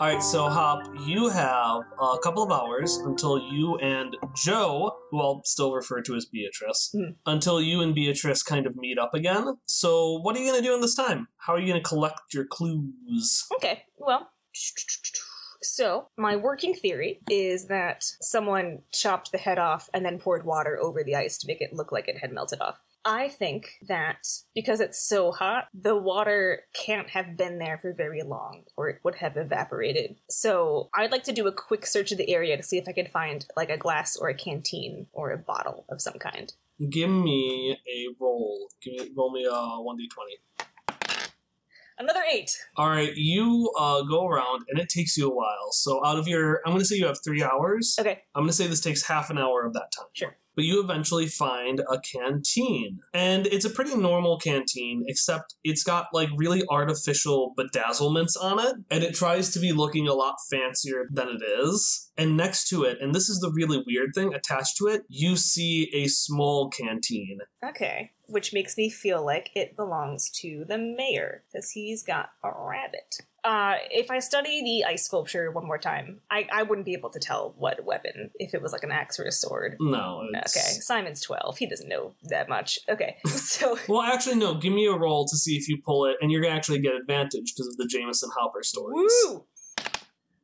All right, so Hop, you have a couple of hours until you and Joe, who I'll still refer to as Beatrice, Hmm. until you and Beatrice kind of meet up again. So, what are you going to do in this time? How are you going to collect your clues? Okay, well. So, my working theory is that someone chopped the head off and then poured water over the ice to make it look like it had melted off. I think that because it's so hot, the water can't have been there for very long, or it would have evaporated. So, I'd like to do a quick search of the area to see if I can find like a glass or a canteen or a bottle of some kind. Give me a roll. Give me, roll me a 1d20. Another eight. All right, you uh, go around, and it takes you a while. So, out of your, I'm going to say you have three hours. Okay, I'm going to say this takes half an hour of that time. Sure. But you eventually find a canteen. And it's a pretty normal canteen, except it's got like really artificial bedazzlements on it. And it tries to be looking a lot fancier than it is. And next to it, and this is the really weird thing attached to it, you see a small canteen. Okay, which makes me feel like it belongs to the mayor because he's got a rabbit. Uh, if I study the ice sculpture one more time, I, I wouldn't be able to tell what weapon if it was like an axe or a sword. No, it's. Okay, Simon's twelve. He doesn't know that much. Okay, so Well, actually, no. Give me a roll to see if you pull it, and you're gonna actually get advantage because of the Jameson Hopper stories. woo,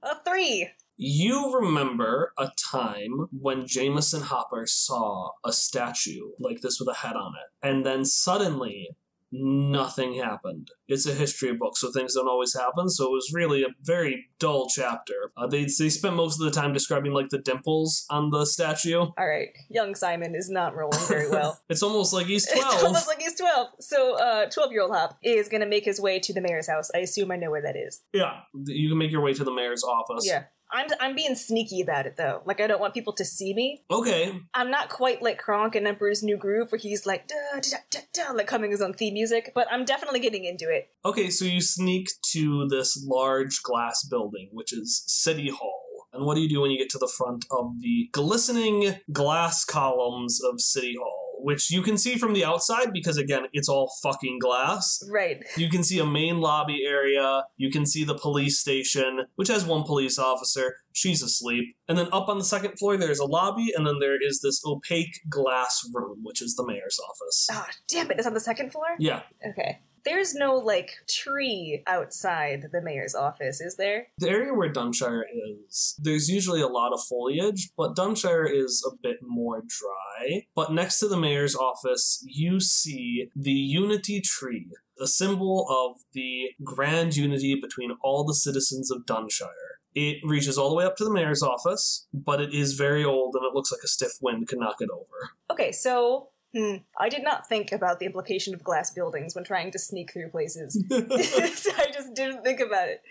a three. You remember a time when Jameson Hopper saw a statue like this with a head on it, and then suddenly nothing happened. It's a history book, so things don't always happen. So it was really a very dull chapter. Uh, they they spent most of the time describing like the dimples on the statue. All right, young Simon is not rolling very well. It's almost like he's twelve. It's twelve. almost like he's 12. So, uh, 12 year old Hop is going to make his way to the mayor's house. I assume I know where that is. yeah, you can make your way to the mayor's office. Yeah. I'm, I'm being sneaky about it though. Like, I don't want people to see me. Okay. I'm not quite like Kronk in Emperor's New Groove where he's like, da, da, da, da, like humming his own theme music, but I'm definitely getting into it. Okay, so you sneak to this large glass building, which is City Hall. And what do you do when you get to the front of the glistening glass columns of City Hall? Which you can see from the outside because, again, it's all fucking glass. Right. You can see a main lobby area. You can see the police station, which has one police officer. She's asleep. And then up on the second floor, there's a lobby, and then there is this opaque glass room, which is the mayor's office. Ah, damn it. It's on the second floor? Yeah. Okay. There's no, like, tree outside the mayor's office, is there? The area where Dunshire is, there's usually a lot of foliage, but Dunshire is a bit more dry. But next to the mayor's office, you see the Unity Tree, a symbol of the grand unity between all the citizens of Dunshire. It reaches all the way up to the mayor's office, but it is very old and it looks like a stiff wind could knock it over. Okay, so. Hmm. I did not think about the implication of glass buildings when trying to sneak through places. I just didn't think about it.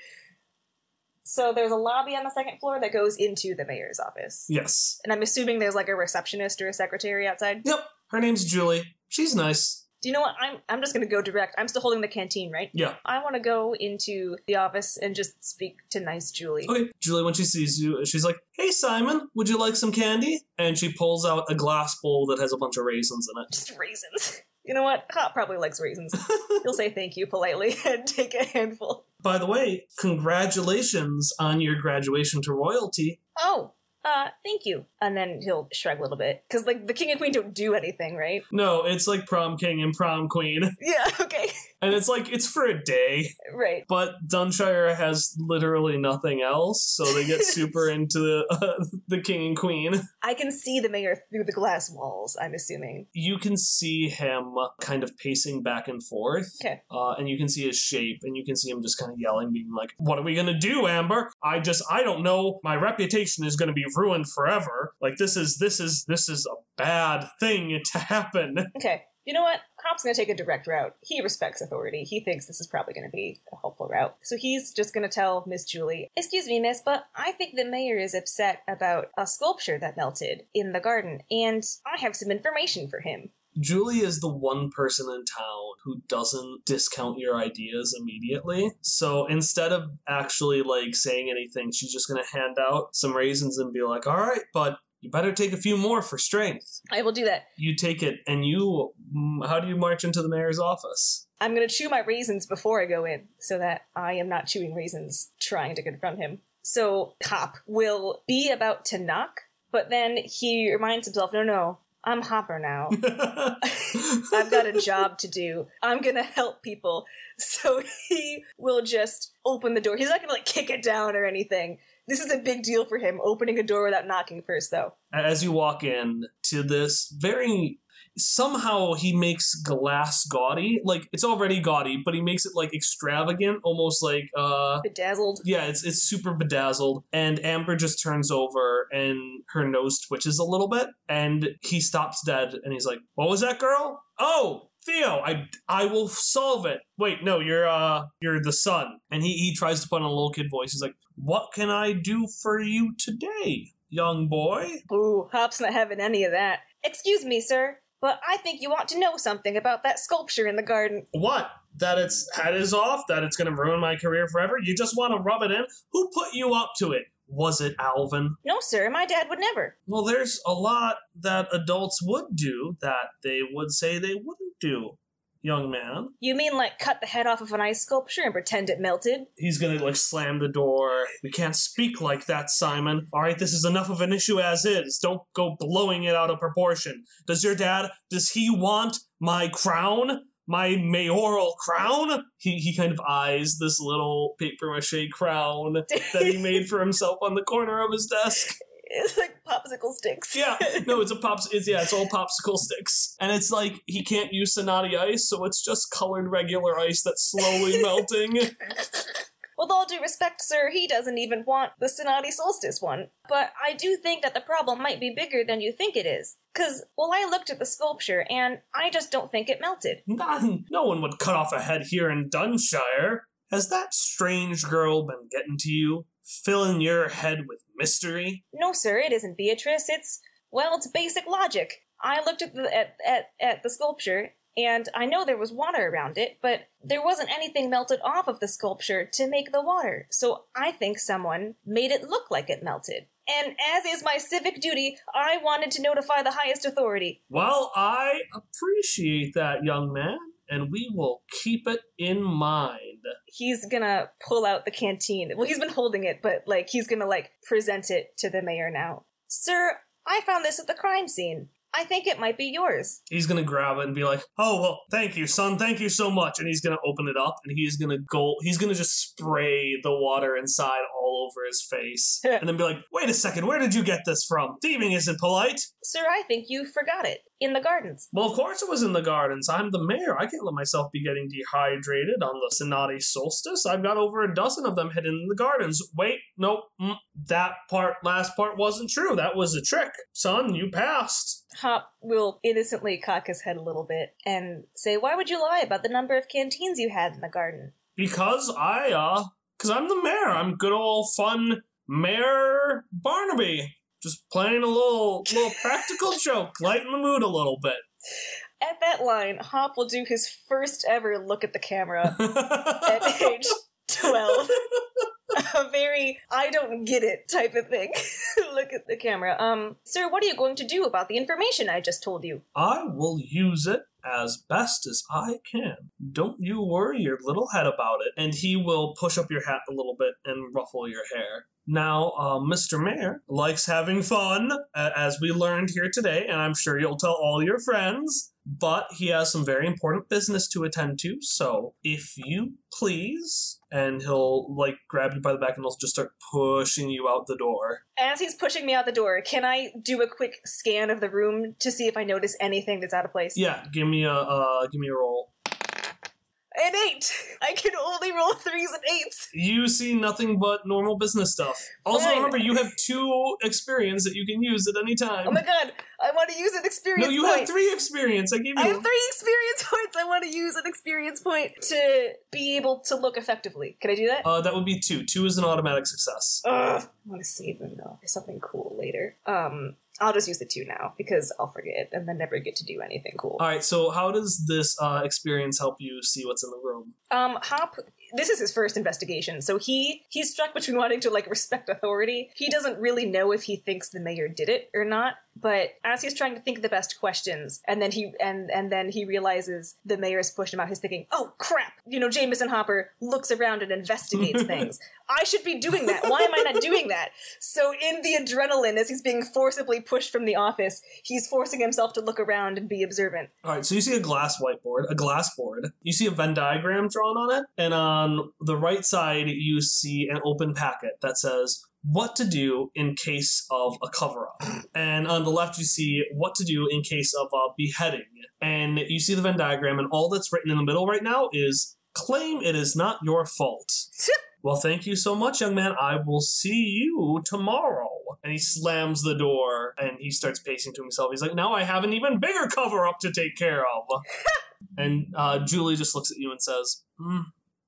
So there's a lobby on the second floor that goes into the mayor's office. yes. And I'm assuming there's like a receptionist or a secretary outside. Yep. Her name's Julie. She's nice. Do you know what? I'm I'm just gonna go direct. I'm still holding the canteen, right? Yeah. I want to go into the office and just speak to nice Julie. Okay, Julie, when she sees you, she's like, Hey, Simon, would you like some candy? And she pulls out a glass bowl that has a bunch of raisins in it. Just raisins. You know what? Hop probably likes raisins. He'll say thank you politely and take a handful. By the way, congratulations on your graduation to royalty. Oh, uh, thank you. And then he'll shrug a little bit. Because, like, the king and queen don't do anything, right? No, it's like prom king and prom queen. Yeah, okay. And it's like, it's for a day. right. But Dunshire has literally nothing else, so they get super into the, uh, the king and queen. I can see the mayor through the glass walls, I'm assuming. You can see him kind of pacing back and forth. Okay. Uh, and you can see his shape, and you can see him just kind of yelling, being like, What are we gonna do, Amber? I just, I don't know. My reputation is gonna be ruined forever. Like, this is, this is, this is a bad thing to happen. Okay. You know what? Hop's gonna take a direct route. He respects authority. He thinks this is probably gonna be a helpful route. So he's just gonna tell Miss Julie, Excuse me, miss, but I think the mayor is upset about a sculpture that melted in the garden, and I have some information for him. Julie is the one person in town who doesn't discount your ideas immediately. So instead of actually like saying anything, she's just gonna hand out some raisins and be like, "All right, but You better take a few more for strength. I will do that. You take it, and you. mm, How do you march into the mayor's office? I'm gonna chew my raisins before I go in, so that I am not chewing raisins trying to confront him. So Hop will be about to knock, but then he reminds himself, no, no, I'm Hopper now. I've got a job to do. I'm gonna help people. So he will just open the door. He's not gonna like kick it down or anything. This is a big deal for him, opening a door without knocking first, though. As you walk in to this very. Somehow he makes glass gaudy. Like, it's already gaudy, but he makes it like extravagant, almost like, uh. Bedazzled. Yeah, it's it's super bedazzled, and Amber just turns over and her nose twitches a little bit, and he stops dead, and he's like, "What was that, girl? Oh, Theo, I I will solve it. Wait, no, you're uh you're the son." And he he tries to put on a little kid voice. He's like, "What can I do for you today, young boy?" Ooh, Hop's not having any of that. Excuse me, sir, but I think you ought to know something about that sculpture in the garden. What? That its head is off? That it's gonna ruin my career forever? You just want to rub it in? Who put you up to it? Was it Alvin? No, sir, my dad would never. Well, there's a lot that adults would do that they would say they wouldn't do, young man. You mean like cut the head off of an ice sculpture and pretend it melted? He's gonna like slam the door. We can't speak like that, Simon. All right, this is enough of an issue as is. Don't go blowing it out of proportion. Does your dad? Does he want my crown? My mayoral crown? He he kind of eyes this little paper mache crown that he made for himself on the corner of his desk. It's like popsicle sticks. Yeah, no, it's a pops. It's yeah, it's all popsicle sticks, and it's like he can't use Sonati ice, so it's just colored regular ice that's slowly melting. With all due respect, sir, he doesn't even want the Sonati Solstice one. But I do think that the problem might be bigger than you think it is. Cause, well, I looked at the sculpture and I just don't think it melted. None, no one would cut off a head here in Dunshire. Has that strange girl been getting to you, filling your head with mystery? No, sir, it isn't Beatrice. It's, well, it's basic logic. I looked at the, at, at, at the sculpture and I know there was water around it, but there wasn't anything melted off of the sculpture to make the water. So I think someone made it look like it melted. And as is my civic duty, I wanted to notify the highest authority. Well, I appreciate that, young man, and we will keep it in mind. He's gonna pull out the canteen. Well, he's been holding it, but like he's gonna like present it to the mayor now. Sir, I found this at the crime scene. I think it might be yours. He's gonna grab it and be like, "Oh well, thank you, son. Thank you so much." And he's gonna open it up and he's gonna go. He's gonna just spray the water inside all over his face, and then be like, "Wait a second, where did you get this from? Thieving isn't polite." Sir, I think you forgot it. In the gardens. Well, of course it was in the gardens. I'm the mayor. I can't let myself be getting dehydrated on the Sonati solstice. I've got over a dozen of them hidden in the gardens. Wait, nope. Mm, that part, last part wasn't true. That was a trick. Son, you passed. Hop will innocently cock his head a little bit and say, Why would you lie about the number of canteens you had in the garden? Because I, uh, because I'm the mayor. I'm good old fun Mayor Barnaby. Just playing a little, little practical joke, lighten the mood a little bit. At that line, Hop will do his first ever look at the camera at age 12. a very I don't get it type of thing. Look at the camera. Um, sir, what are you going to do about the information I just told you? I will use it as best as I can. Don't you worry your little head about it. And he will push up your hat a little bit and ruffle your hair. Now, uh, Mr. Mayor likes having fun, as we learned here today, and I'm sure you'll tell all your friends. But he has some very important business to attend to, so if you please, and he'll like grab you by the back and he'll just start pushing you out the door. As he's pushing me out the door, can I do a quick scan of the room to see if I notice anything that's out of place? Yeah, give me a uh, give me a roll. An eight! I can only roll threes and eights! You see nothing but normal business stuff. Also, Fine. remember you have two experience that you can use at any time. Oh my god, I want to use an experience no, you point. have three experience. I gave you. I have three experience points. I want to use an experience point to be able to look effectively. Can I do that? Uh, that would be two. Two is an automatic success. Ugh. I want to save them though for something cool later. Um, I'll just use the two now because I'll forget and then never get to do anything cool. All right. So, how does this uh, experience help you see what's in the room? Um, Hop this is his first investigation, so he he's struck between wanting to like respect authority. He doesn't really know if he thinks the mayor did it or not, but as he's trying to think of the best questions, and then he and and then he realizes the mayor mayor's pushed him out, he's thinking, "Oh crap!" You know, Jameson Hopper looks around and investigates things. I should be doing that. Why am I not doing that? So in the adrenaline, as he's being forcibly pushed from the office, he's forcing himself to look around and be observant. All right, so you see a glass whiteboard, a glass board. You see a Venn diagram drawn on it, and on the right side you see an open packet that says what to do in case of a cover up. And on the left you see what to do in case of a beheading. And you see the Venn diagram and all that's written in the middle right now is claim it is not your fault. Well, thank you so much, young man. I will see you tomorrow. And he slams the door and he starts pacing to himself. He's like, now I have an even bigger cover up to take care of. and uh, Julie just looks at you and says, hmm,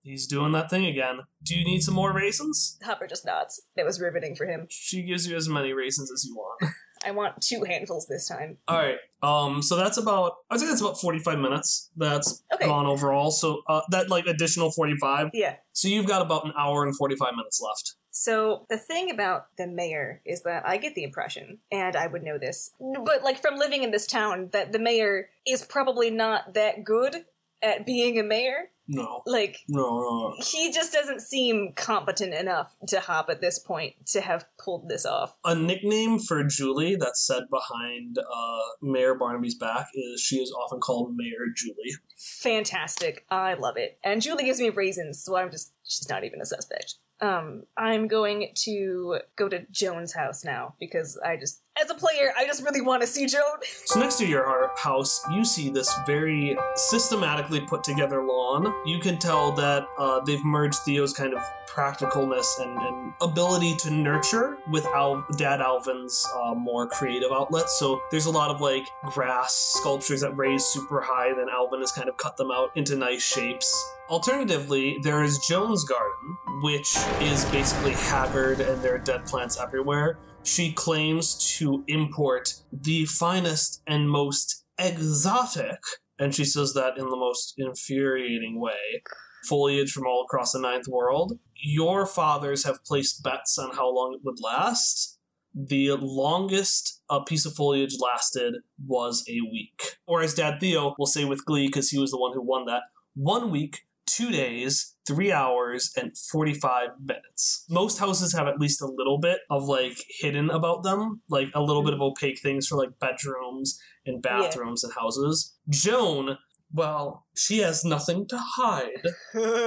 he's doing that thing again. Do you need some more raisins? Hopper just nods. It was riveting for him. She gives you as many raisins as you want. I want two handfuls this time. All right. Um. So that's about. I'd say that's about forty-five minutes. That's Okay. gone overall. So uh, that like additional forty-five. Yeah. So you've got about an hour and forty-five minutes left. So the thing about the mayor is that I get the impression, and I would know this, but like from living in this town, that the mayor is probably not that good at being a mayor. No. Like No. no. he just doesn't seem competent enough to hop at this point to have pulled this off. A nickname for Julie that's said behind uh, Mayor Barnaby's back is she is often called Mayor Julie. Fantastic. I love it. And Julie gives me raisins, so I'm just she's not even a suspect. Um, I'm going to go to Joan's house now because I just, as a player, I just really want to see Joan. So next to your house, you see this very systematically put together lawn. You can tell that uh, they've merged Theo's kind of practicalness and, and ability to nurture with Al- Dad Alvin's uh, more creative outlets. So there's a lot of like grass sculptures that raise super high, then Alvin has kind of cut them out into nice shapes. Alternatively, there is Joan's garden, which is basically haggard and there are dead plants everywhere. She claims to import the finest and most exotic, and she says that in the most infuriating way, foliage from all across the ninth world. Your fathers have placed bets on how long it would last. The longest a piece of foliage lasted was a week. Or as Dad Theo will say with glee, because he was the one who won that, one week, two days, three hours, and 45 minutes. Most houses have at least a little bit of like hidden about them, like a little bit of mm-hmm. opaque things for like bedrooms and Yeah. bathrooms and houses. Joan, well, she has nothing to hide.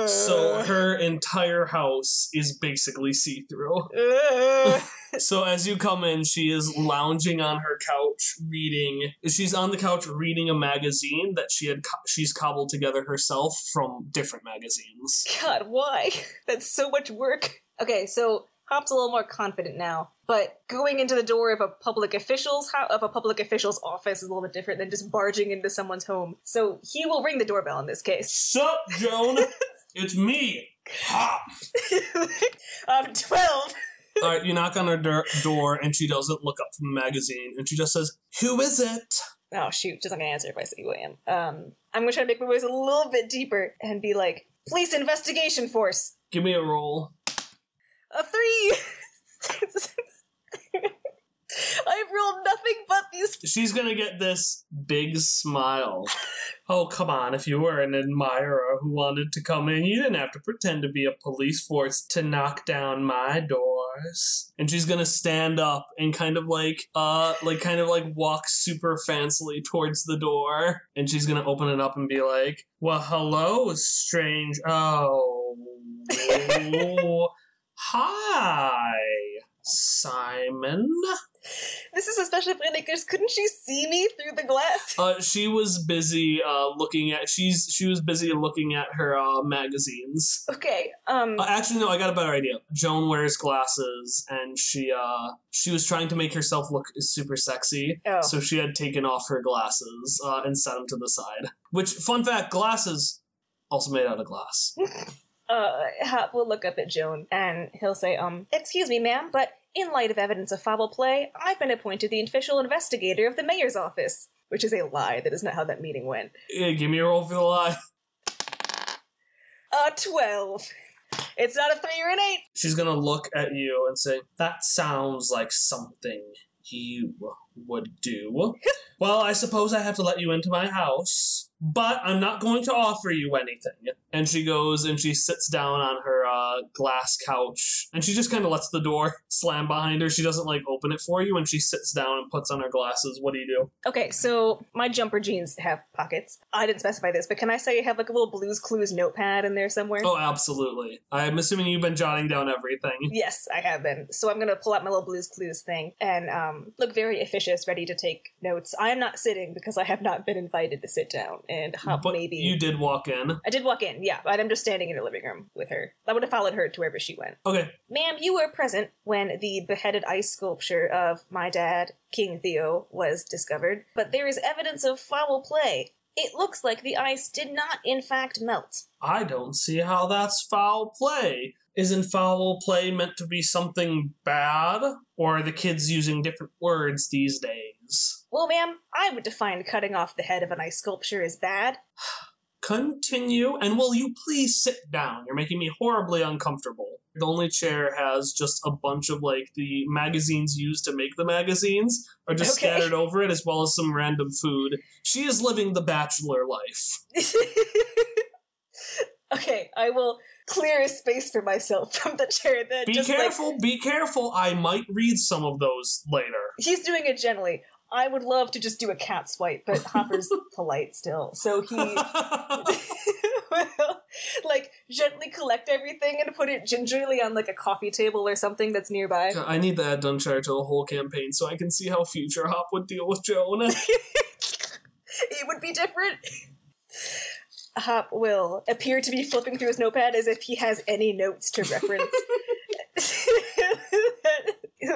So her entire house is basically see through. So as you come in, she is lounging on her couch reading. She's on the couch reading a magazine that she had co- she's cobbled together herself from different magazines. God, why? That's so much work. Okay, so Hop's a little more confident now, but going into the door of a public official's ho- of a public official's office is a little bit different than just barging into someone's home. So he will ring the doorbell in this case. Sup, Joan? it's me. Hop. I'm twelve. All right, you knock on her door, door, and she doesn't look up from the magazine, and she just says, "Who is it?" Oh shoot, she's not gonna answer if I say who I am. Um, I'm gonna try to make my voice a little bit deeper and be like, "Police investigation force." Give me a roll. A three. I've rolled nothing but these. She's gonna get this big smile. Oh, come on. If you were an admirer who wanted to come in, you didn't have to pretend to be a police force to knock down my doors. And she's gonna stand up and kind of like, uh, like kind of like walk super fancily towards the door. And she's gonna open it up and be like, well, hello, strange. Oh. Hi, Simon. This is especially funny because couldn't she see me through the glass? Uh, she was busy uh, looking at. She's she was busy looking at her uh, magazines. Okay. Um. Uh, actually, no, I got a better idea. Joan wears glasses, and she uh she was trying to make herself look super sexy. Oh. So she had taken off her glasses uh, and set them to the side. Which, fun fact, glasses also made out of glass. uh, Hop will look up at Joan and he'll say, um, excuse me, ma'am, but in light of evidence of foul play, I've been appointed the official investigator of the mayor's office. Which is a lie. That is not how that meeting went. Yeah, give me a roll for the lie. A 12. It's not a 3 or an 8. She's gonna look at you and say, That sounds like something you would do. well, I suppose I have to let you into my house, but I'm not going to offer you anything. And she goes and she sits down on her uh, glass couch and she just kind of lets the door slam behind her. She doesn't like open it for you and she sits down and puts on her glasses. What do you do? Okay, so my jumper jeans have pockets. I didn't specify this, but can I say I have like a little Blues Clues notepad in there somewhere? Oh, absolutely. I'm assuming you've been jotting down everything. Yes, I have been. So I'm gonna pull out my little Blues Clues thing and um, look very officious, ready to take notes. I am not sitting because I have not been invited to sit down and hop but maybe. you did walk in. I did walk in, yeah, but I'm just standing in her living room with her. I would have followed her to wherever she went. Okay. Ma'am, you were present when the beheaded ice sculpture of my dad, King Theo, was discovered, but there is evidence of foul play. It looks like the ice did not, in fact, melt. I don't see how that's foul play. Isn't foul play meant to be something bad? Or are the kids using different words these days? Well, ma'am, I would define cutting off the head of an ice sculpture as bad. Continue, and will you please sit down? You're making me horribly uncomfortable. The only chair has just a bunch of like the magazines used to make the magazines are just Okay. scattered over it, as well as some random food. She is living the bachelor life. okay, I will clear a space for myself from the chair then. Be just like- careful, be careful. I might read some of those later. he's doing it gently. I would love to just do a cat swipe, but Hopper's polite still. So he will like gently collect everything and put it gingerly on like a coffee table or something that's nearby. I need to add Dunshire to the whole campaign so I can see how Future Hop would deal with Joan. it would be different. Hop will appear to be flipping through his notepad as if he has any notes to reference.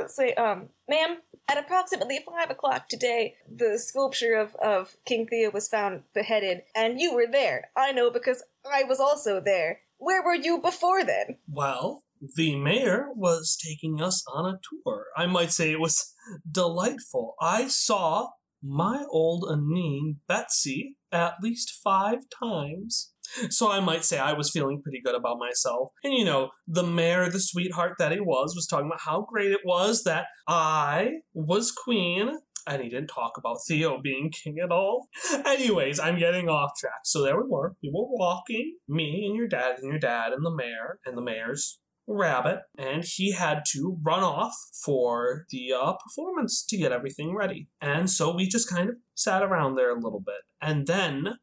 Say, um, ma'am, at approximately five o'clock today, the sculpture of, of King Theo was found beheaded, and you were there. I know because I was also there. Where were you before then? well, the mayor was taking us on a tour. I might say it was delightful. I saw my old Aneen Betsy at least five times. So I might say I was feeling pretty good about myself. And you know, the mayor, the sweetheart that he was, was talking about how great it was that I was queen. And he didn't talk about Theo being king at all. Anyways, I'm getting off track. So there we were. We were walking, me and your dad, and your dad, and the mayor, and the mayor's rabbit, and he had to run off for the uh, performance to get everything ready. And so we just kind of sat around there a little bit. And then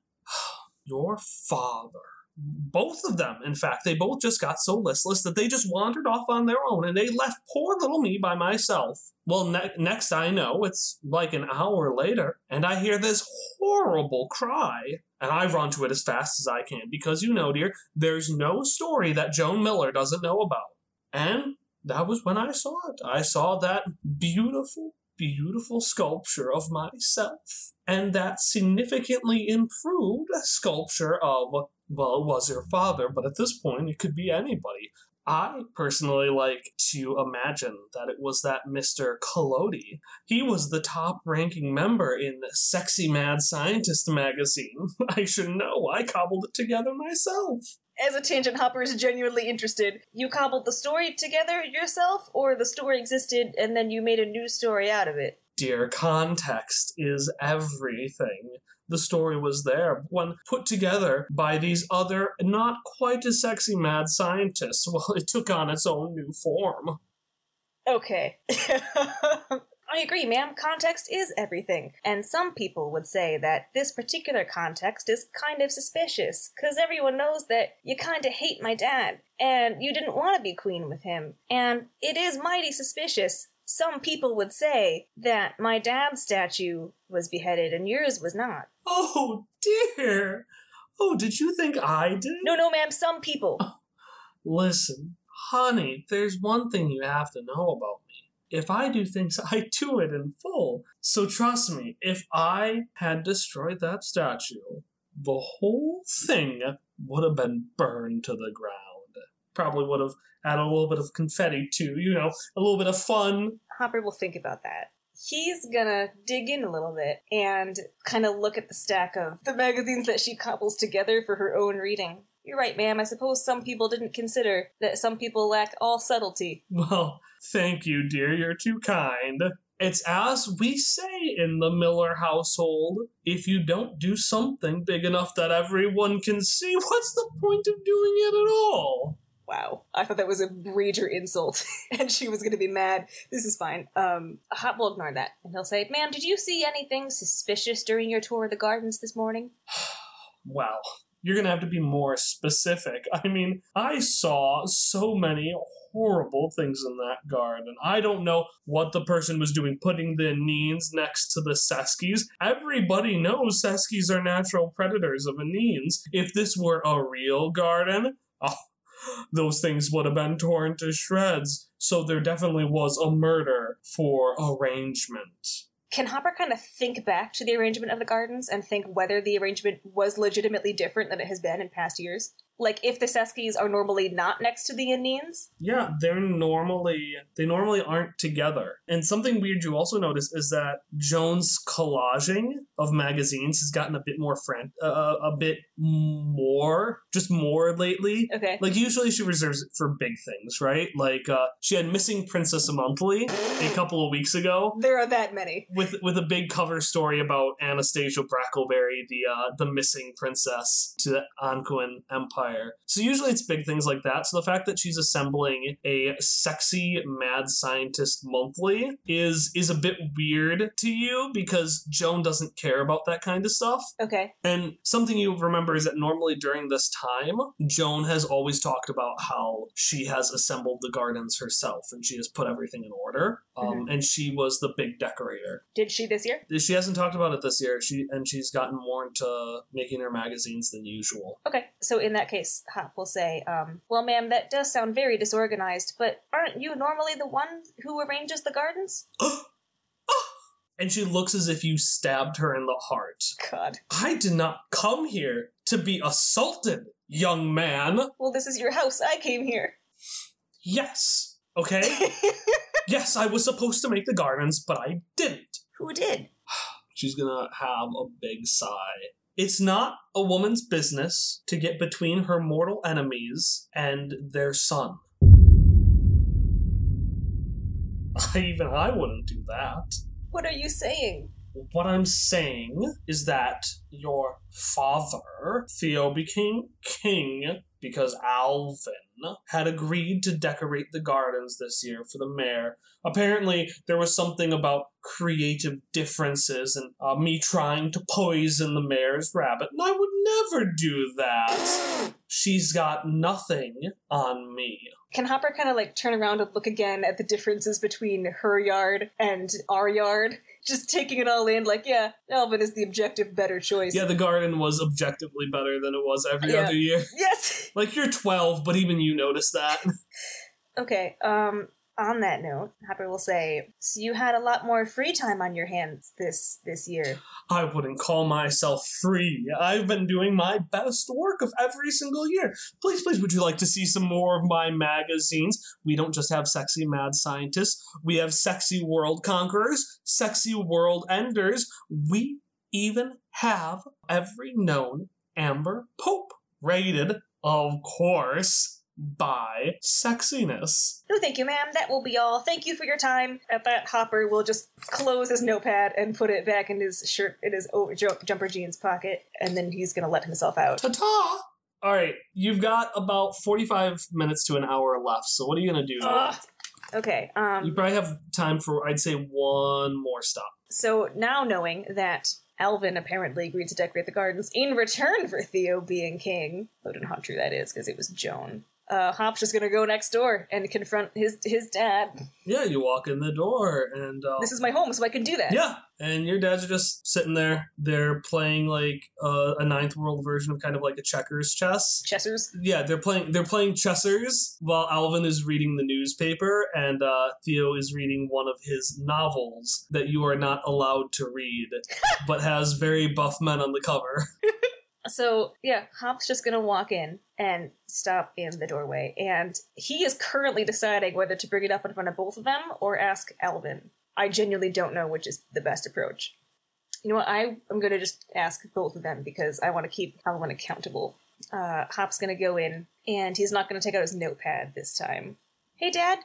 your father. Both of them, in fact, they both just got so listless that they just wandered off on their own and they left poor little me by myself. Well, ne- next I know, it's like an hour later, and I hear this horrible cry. And I run to it as fast as I can because you know, dear, there's no story that Joan Miller doesn't know about. And that was when I saw it. I saw that beautiful, beautiful sculpture of myself and that significantly improved sculpture of, well, was your father, but at this point it could be anybody. I personally like to imagine that it was that Mr. Collodi. He was the top ranking member in Sexy Mad Scientist magazine. I should know, I cobbled it together myself. As a tangent hopper is genuinely interested, you cobbled the story together yourself, or the story existed and then you made a new story out of it? Dear, context is everything. The story was there when put together by these other, not quite as sexy mad scientists. Well, it took on its own new form. Okay. I agree, ma'am. Context is everything. And some people would say that this particular context is kind of suspicious, because everyone knows that you kind of hate my dad, and you didn't want to be queen with him. And it is mighty suspicious. Some people would say that my dad's statue was beheaded and yours was not. Oh, dear. Oh, did you think I did? No, no, ma'am, some people. Oh, listen, honey, there's one thing you have to know about me. If I do things, I do it in full. So trust me, if I had destroyed that statue, the whole thing would have been burned to the ground. Probably would have had a little bit of confetti too, you know, a little bit of fun. Hopper will think about that. He's gonna dig in a little bit and kind of look at the stack of the magazines that she cobbles together for her own reading. You're right, ma'am. I suppose some people didn't consider that some people lack all subtlety. Well, thank you, dear. You're too kind. It's as we say in the Miller household if you don't do something big enough that everyone can see, what's the point of doing it at all? Wow. I thought that was a major insult, and she was going to be mad. This is fine. Um, Hop will ignore that, and he'll say, Ma'am, did you see anything suspicious during your tour of the gardens this morning? Well, you're going to have to be more specific. I mean, I saw so many horrible things in that garden. I don't know what the person was doing putting the Aneens next to the Seskies. Everybody knows Seskies are natural predators of Aneens. If this were a real garden, oh, those things would have been torn to shreds. So there definitely was a murder for arrangement. Can Hopper kind of think back to the arrangement of the gardens and think whether the arrangement was legitimately different than it has been in past years? Like if the Seskies are normally not next to the Aneens? Yeah, they're normally they normally aren't together. And something weird you also notice is that Joan's collaging of magazines has gotten a bit more friend, uh, a bit more, just more lately. Okay. Like usually she reserves it for big things, right? Like uh, she had Missing Princess Monthly a couple of weeks ago There are that many. with with a big cover story about Anastasia Brackleberry, the uh, the missing princess to the Anquin Empire. So usually it's big things like that. So the fact that she's assembling a sexy mad scientist monthly is is a bit weird to you because Joan doesn't care about that kind of stuff. Okay. And something you remember is that normally during this time, Joan has always talked about how she has assembled the gardens herself and she has put everything in order. Um, And she was the big decorator. Did she this year? She hasn't talked about it this year. She and she's gotten more into making her magazines than usual. Okay. So in that case, Hop will say, um, Well, ma'am, that does sound very disorganized, but aren't you normally the one who arranges the gardens? And she looks as if you stabbed her in the heart. God. I did not come here to be assaulted, young man. Well, this is your house. I came here. Yes. Okay? yes, I was supposed to make the gardens, but I didn't. Who did? She's gonna have a big sigh. It's not a woman's business to get between her mortal enemies and their son. Even I wouldn't do that. What are you saying? What I'm saying is that your father, Theo, became king because Alvin had agreed to decorate the gardens this year for the mayor. Apparently, there was something about creative differences and uh, me trying to poison the mayor's rabbit, and I would never do that. She's got nothing on me. Can Hopper kind of like turn around and look again at the differences between her yard and our yard? Just taking it all in, like, yeah, Alvin is the objective better choice. Yeah, the garden was objectively better than it was every Yeah. other year. Yes! Like, you're 12, but even you notice that. Okay, um, on that note, Hopper will say, so you had a lot more free time on your hands this this year. I wouldn't call myself free. I've been doing my best work of every single year. Please, please, would you like to see some more of my magazines? We don't just have sexy mad scientists, we have sexy world conquerors, sexy world enders. We even have every known Amber Pope, rated, of course, by sexiness. No, thank you, ma'am. That will be all. Thank you for your time. At that, Hopper will just close his notepad and put it back in his shirt, in his jumper jeans pocket, and then he's gonna let himself out. Ta ta! All right, you've got about 45 minutes to an hour left, so what are you going to do? Ugh. Okay. You Um. probably have time for, I'd say, one more stop. So now knowing that Alvin apparently agreed to decorate the gardens in return for Theo being king, though I don't know how true that is because it was Joan. Uh, Hop's just gonna go next door and confront his his dad. Yeah, you walk in the door, and uh, This is my home, so I can do that. yeah, and your dads are just sitting there. They're playing like uh, a ninth world version of kind of like a checkers chess. Chessers. Yeah, they're playing they're playing chessers while Alvin is reading the newspaper and uh, Theo is reading one of his novels that you are not allowed to read, but has very buff men on the cover. So yeah, Hop's just gonna walk in and stop in the doorway, and he is currently deciding whether to bring it up in front of both of them or ask Alvin. I genuinely don't know which is the best approach. You know what? I am gonna just ask both of them because I want to keep Alvin accountable uh, Hop's gonna go in, and he's not gonna take out his notepad this time. Hey, Dad,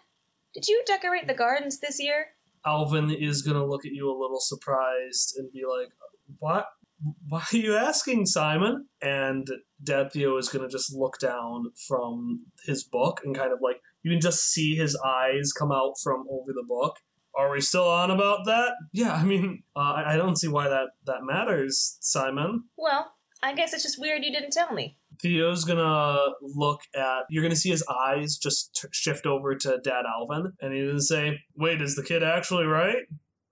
did you decorate the gardens this year? Alvin is gonna look at you a little surprised and be like, "What? Why are you asking, Simon?" And Dad Theo is gonna just look down from his book and kind of like you can just see his eyes come out from over the book. Are we still on about that? Yeah, I mean, uh, I I don't see why that that matters, Simon. Well, I guess it's just weird you didn't tell me. Theo's gonna look at. You're gonna see his eyes just t- shift over to Dad Alvin, and he's gonna say, "Wait, is the kid actually right?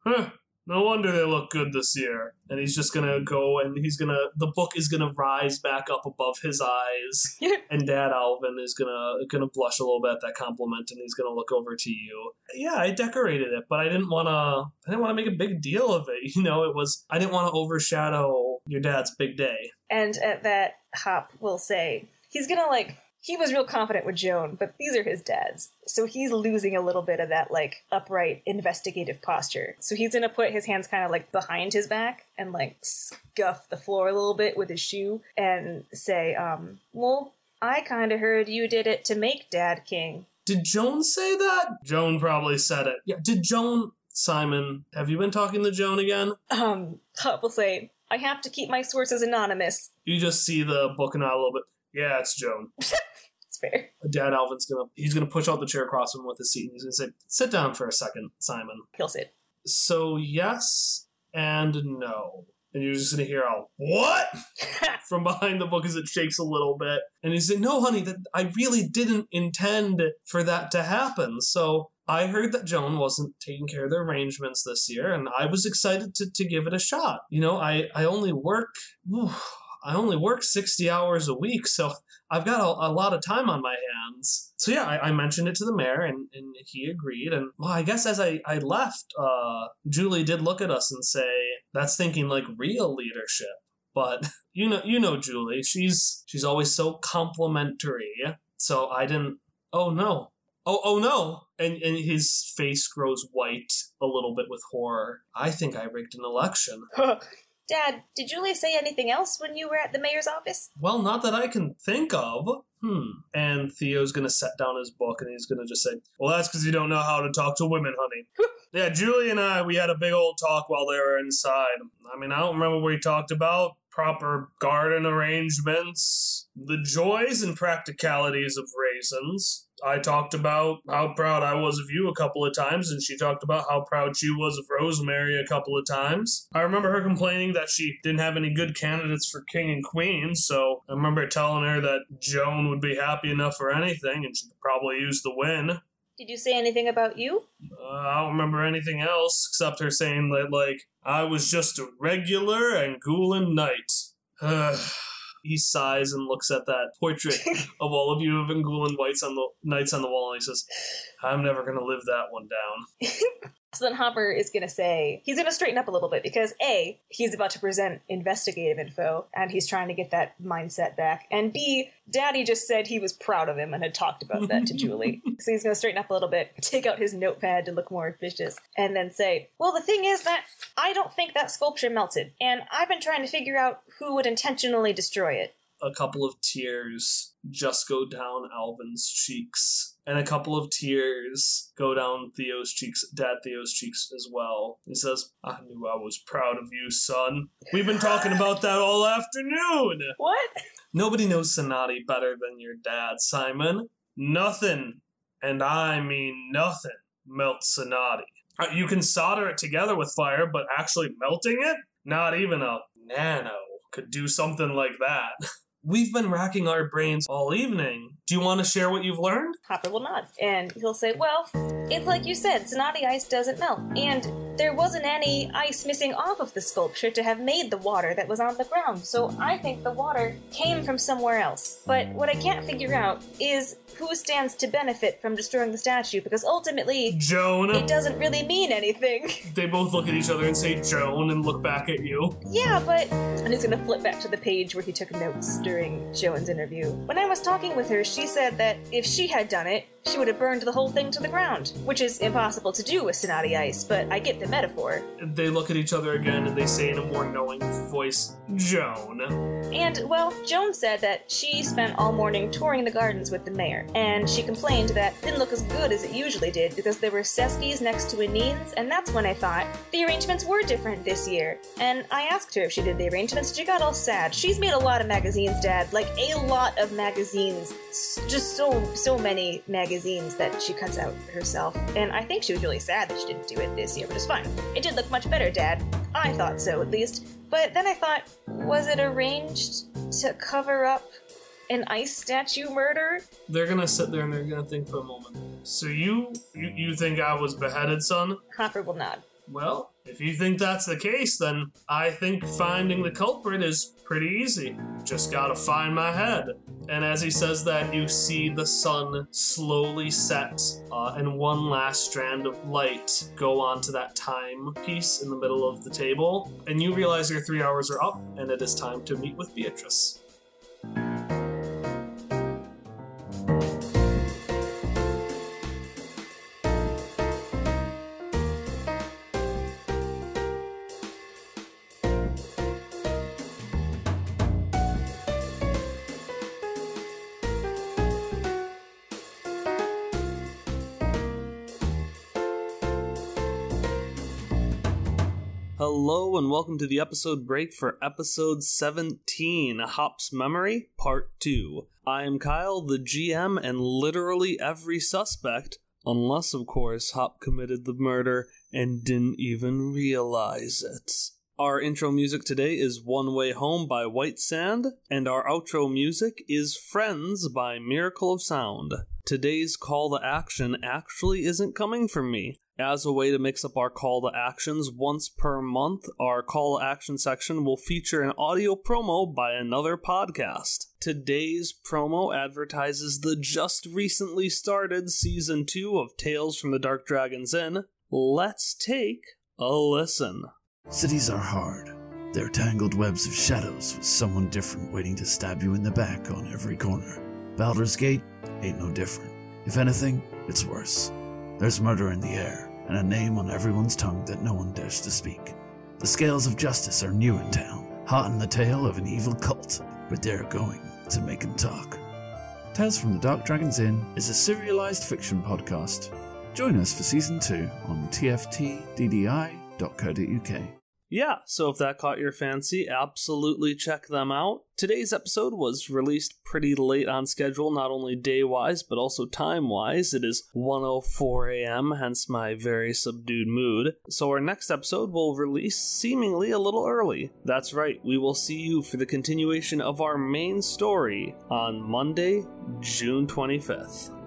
Huh? No wonder they look good this year." And he's just gonna go, and he's gonna. The book is gonna rise back up above his eyes, and Dad Alvin is gonna gonna blush a little bit at that compliment, and he's gonna look over to you. Yeah, I decorated it, but I didn't wanna. I didn't want to make a big deal of it. You know, it was. I didn't want to overshadow your dad's big day. And at that, Hop will say, he's gonna like, he was real confident with Joan, but these are his dads. So he's losing a little bit of that like upright investigative posture. So he's gonna put his hands kind of like behind his back and like scuff the floor a little bit with his shoe and say, um, well, I kinda heard you did it to make Dad king. Did Joan say that? Joan probably said it. Yeah, did Joan Simon, have you been talking to Joan again? Um, Hop will say, I have to keep my sources anonymous. You just see the book and out a little bit. Yeah, it's Joan. Fair. Dad Alvin's gonna he's gonna push out the chair across him with his seat and he's gonna say, Sit down for a second, Simon. He'll sit. So yes and no. And you're just gonna hear a what from behind the book as it shakes a little bit. And he said, No, honey, that I really didn't intend for that to happen. So I heard that Joan wasn't taking care of the arrangements this year, and I was excited to, to give it a shot. You know, I, I only work I only work 60 hours a week, so I've got a, a lot of time on my hands. So yeah, I, I mentioned it to the mayor, and, and he agreed. And well, I guess as I, I left, uh, Julie did look at us and say, "That's thinking like real leadership." But you know, you know, Julie, she's she's always so complimentary. So I didn't. Oh no. Oh oh no. And and his face grows white a little bit with horror. I think I rigged an election. Dad, did Julie say anything else when you were at the mayor's office? Well, not that I can think of. Hmm. And Theo's gonna set down his book and he's gonna just say, Well, that's because you don't know how to talk to women, honey. yeah, Julie and I, we had a big old talk while they were inside. I mean, I don't remember what we talked about. Proper garden arrangements, the joys and practicalities of raisins. I talked about how proud I was of you a couple of times, and she talked about how proud she was of Rosemary a couple of times. I remember her complaining that she didn't have any good candidates for king and queen, so I remember telling her that Joan would be happy enough for anything, and she could probably use the win. Did you say anything about you? Uh, I don't remember anything else except her saying that, like, I was just a regular Angulan knight. he sighs and looks at that portrait of all of you of Angulan whites on the knights on the wall, and he says, "I'm never gonna live that one down." So then Hopper is going to say, he's going to straighten up a little bit because A, he's about to present investigative info and he's trying to get that mindset back. And B, Daddy just said he was proud of him and had talked about that to Julie. So he's going to straighten up a little bit, take out his notepad to look more officious, and then say, Well, the thing is that I don't think that sculpture melted, and I've been trying to figure out who would intentionally destroy it. A couple of tears just go down Alvin's cheeks, and a couple of tears go down Theo's cheeks, Dad Theo's cheeks as well. He says, I knew I was proud of you, son. We've been talking about that all afternoon. What? Nobody knows Sonati better than your dad, Simon. Nothing, and I mean nothing, melts Sonati. Uh, You can solder it together with fire, but actually melting it? Not even a nano could do something like that. We've been racking our brains all evening. Do you want to share what you've learned? Hopper will nod, and he'll say, Well, it's like you said, Sonati ice doesn't melt, and there wasn't any ice missing off of the sculpture to have made the water that was on the ground, so I think the water came from somewhere else. But what I can't figure out is who stands to benefit from destroying the statue, because ultimately, Joan. it doesn't really mean anything. They both look at each other and say Joan and look back at you. Yeah, but. And he's gonna flip back to the page where he took notes during Joan's interview. When I was talking with her, she said that if she had done it, she would have burned the whole thing to the ground, which is impossible to do with Sonati ice, but I get the metaphor. They look at each other again and they say in a more knowing voice, Joan. And, well, Joan said that she spent all morning touring the gardens with the mayor, and she complained that it didn't look as good as it usually did because there were Seskis next to Aneens, and that's when I thought the arrangements were different this year. And I asked her if she did the arrangements, and she got all sad. She's made a lot of magazines, Dad, like a lot of magazines, just so so many magazines that she cuts out herself. And I think she was really sad that she didn't do it this year, but it's fine. It did look much better, Dad. I thought so, at least. But then I thought, was it arranged to cover up an ice statue murder? They're gonna sit there and they're gonna think for a moment. So you, you, you think I was beheaded, son? Hopper will nod. Well, if you think that's the case, then I think finding the culprit is pretty easy. Just gotta find my head. And as he says that, you see the sun slowly set, uh, and one last strand of light go onto that timepiece in the middle of the table. And you realize your three hours are up, and it is time to meet with Beatrice. Hello and welcome to the episode break for episode 17, Hop's Memory, Part 2. I am Kyle, the GM, and literally every suspect, unless, of course, Hop committed the murder and didn't even realize it. Our intro music today is One Way Home by White Sand, and our outro music is Friends by Miracle of Sound. Today's call to action actually isn't coming from me. As a way to mix up our call to actions once per month, our call to action section will feature an audio promo by another podcast. Today's promo advertises the just recently started season 2 of Tales from the Dark Dragon's Inn. Let's take a listen. Cities are hard. They're tangled webs of shadows with someone different waiting to stab you in the back on every corner. Baldur's Gate ain't no different. If anything, it's worse. There's murder in the air, and a name on everyone's tongue that no one dares to speak. The scales of justice are new in town, hot in the tail of an evil cult, but they're going to make 'em talk. Tales from the Dark Dragon's Inn is a serialized fiction podcast. Join us for season 2 on Yeah, so if that caught your fancy, absolutely check them out. Today's episode was released pretty late on schedule, not only day wise, but also time wise. It is 1.04 a.m., hence my very subdued mood. So our next episode will release seemingly a little early. That's right, we will see you for the continuation of our main story on Monday, June 25th.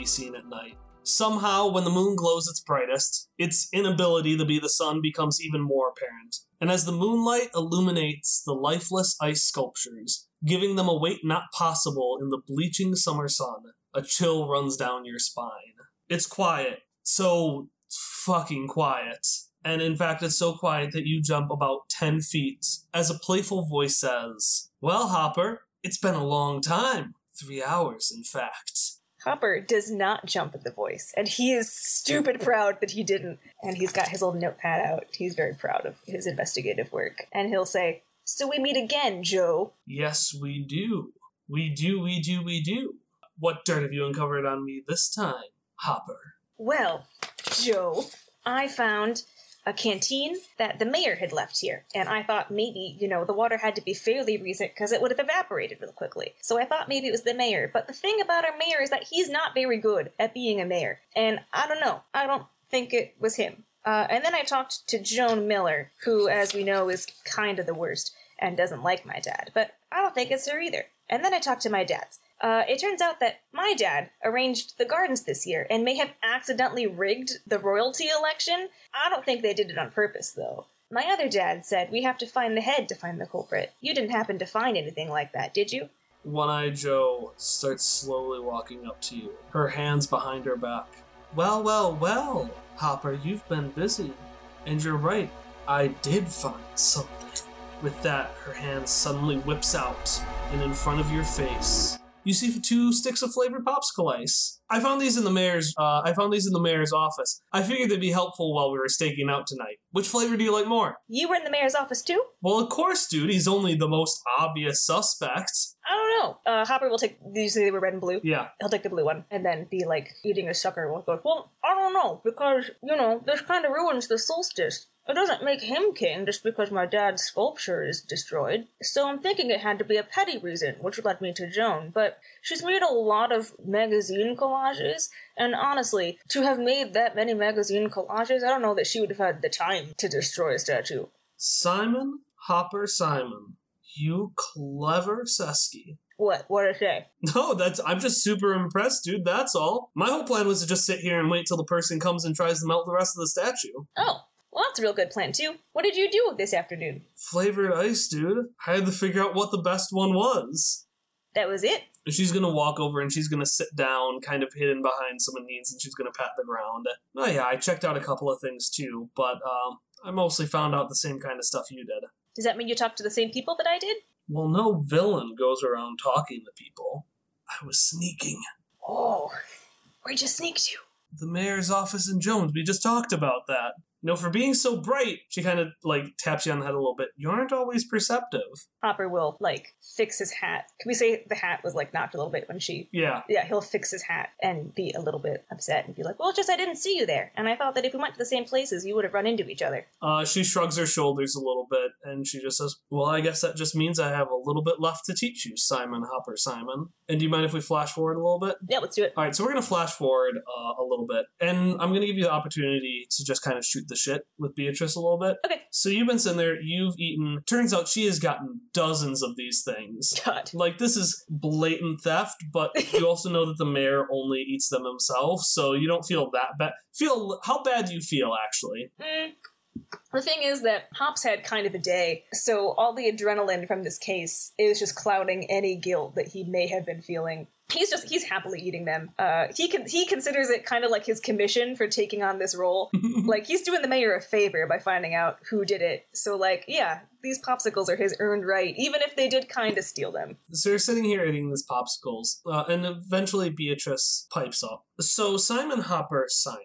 Be seen at night. Somehow, when the moon glows its brightest, its inability to be the sun becomes even more apparent. And as the moonlight illuminates the lifeless ice sculptures, giving them a weight not possible in the bleaching summer sun, a chill runs down your spine. It's quiet. So fucking quiet. And in fact, it's so quiet that you jump about 10 feet as a playful voice says, Well, Hopper, it's been a long time. Three hours, in fact. Hopper does not jump at the voice, and he is stupid proud that he didn't. And he's got his old notepad out. He's very proud of his investigative work. And he'll say, So we meet again, Joe. Yes, we do. We do, we do, we do. What dirt have you uncovered on me this time, Hopper? Well, Joe, I found a canteen that the mayor had left here. And I thought maybe, you know, the water had to be fairly recent because it would have evaporated real quickly. So I thought maybe it was the mayor. But the thing about our mayor is that he's not very good at being a mayor. And I don't know. I don't think it was him. Uh, and then I talked to Joan Miller, who, as we know, is kind of the worst and doesn't like my dad. But I don't think it's her either. And then I talked to my dads. Uh, it turns out that my dad arranged the gardens this year and may have accidentally rigged the royalty election. I don't think they did it on purpose, though. My other dad said we have to find the head to find the culprit. You didn't happen to find anything like that, did you? One Eye Joe starts slowly walking up to you, her hands behind her back. Well, well, well, Hopper, you've been busy. And you're right, I did find something. With that, her hand suddenly whips out, and in front of your face, you see two sticks of flavored popsicle ice. I found these in the mayor's. Uh, I found these in the mayor's office. I figured they'd be helpful while we were staking out tonight. Which flavor do you like more? You were in the mayor's office too? Well, of course, dude. He's only the most obvious suspect. I don't know. Uh, Hopper will take. Usually they were red and blue. Yeah. He'll take the blue one and then be like eating a sucker. Will go. Well, I don't know because you know this kind of ruins the solstice. It doesn't make him king just because my dad's sculpture is destroyed. So I'm thinking it had to be a petty reason, which led me to Joan. But she's made a lot of magazine collages, and honestly, to have made that many magazine collages, I don't know that she would have had the time to destroy a statue. Simon Hopper Simon, you clever Sesky. What? What did I say? No, that's I'm just super impressed, dude. That's all. My whole plan was to just sit here and wait till the person comes and tries to melt the rest of the statue. Oh, well, that's a real good plan, too. What did you do this afternoon? Flavored ice, dude. I had to figure out what the best one was. That was it? She's gonna walk over and she's gonna sit down, kind of hidden behind some needs, and she's gonna pat the ground. Oh yeah, I checked out a couple of things too, but um, I mostly found out the same kind of stuff you did. Does that mean you talked to the same people that I did? Well, no villain goes around talking to people. I was sneaking. Oh, where'd you sneak to? The mayor's office in Joan's. We just talked about that. Know, for being so bright, she kind of like taps you on the head a little bit. You aren't always perceptive. Hopper will like fix his hat. Can we say the hat was like knocked a little bit when she? Yeah. Yeah, he'll fix his hat and be a little bit upset and be like, "Well, it's just I didn't see you there, and I thought that if we went to the same places, you would have run into each other." Uh, she shrugs her shoulders a little bit and she just says, Well, I guess that just means I have a little bit left to teach you, Simon Hopper Simon. And do you mind if we flash forward a little bit? Yeah, let's do it. All right, so we're going to flash forward uh, a little bit. And I'm going to give you the opportunity to just kind of shoot the shit with Beatrice a little bit. Okay. So you've been sitting there, you've eaten. Turns out she has gotten dozens of these things. God. Like, this is blatant theft, but you also know that the mayor only eats them himself, so you don't feel that bad. Feel how bad do you feel actually? Mm. The thing is that Hops had kind of a day, so all the adrenaline from this case is just clouding any guilt that he may have been feeling. He's just he's happily eating them. Uh, he can he considers it kind of like his commission for taking on this role. like he's doing the mayor a favor by finding out who did it. So like yeah, these popsicles are his earned right, even if they did kind of steal them. So you're sitting here eating these popsicles, uh, and eventually Beatrice pipes up. So Simon Hopper, Simon,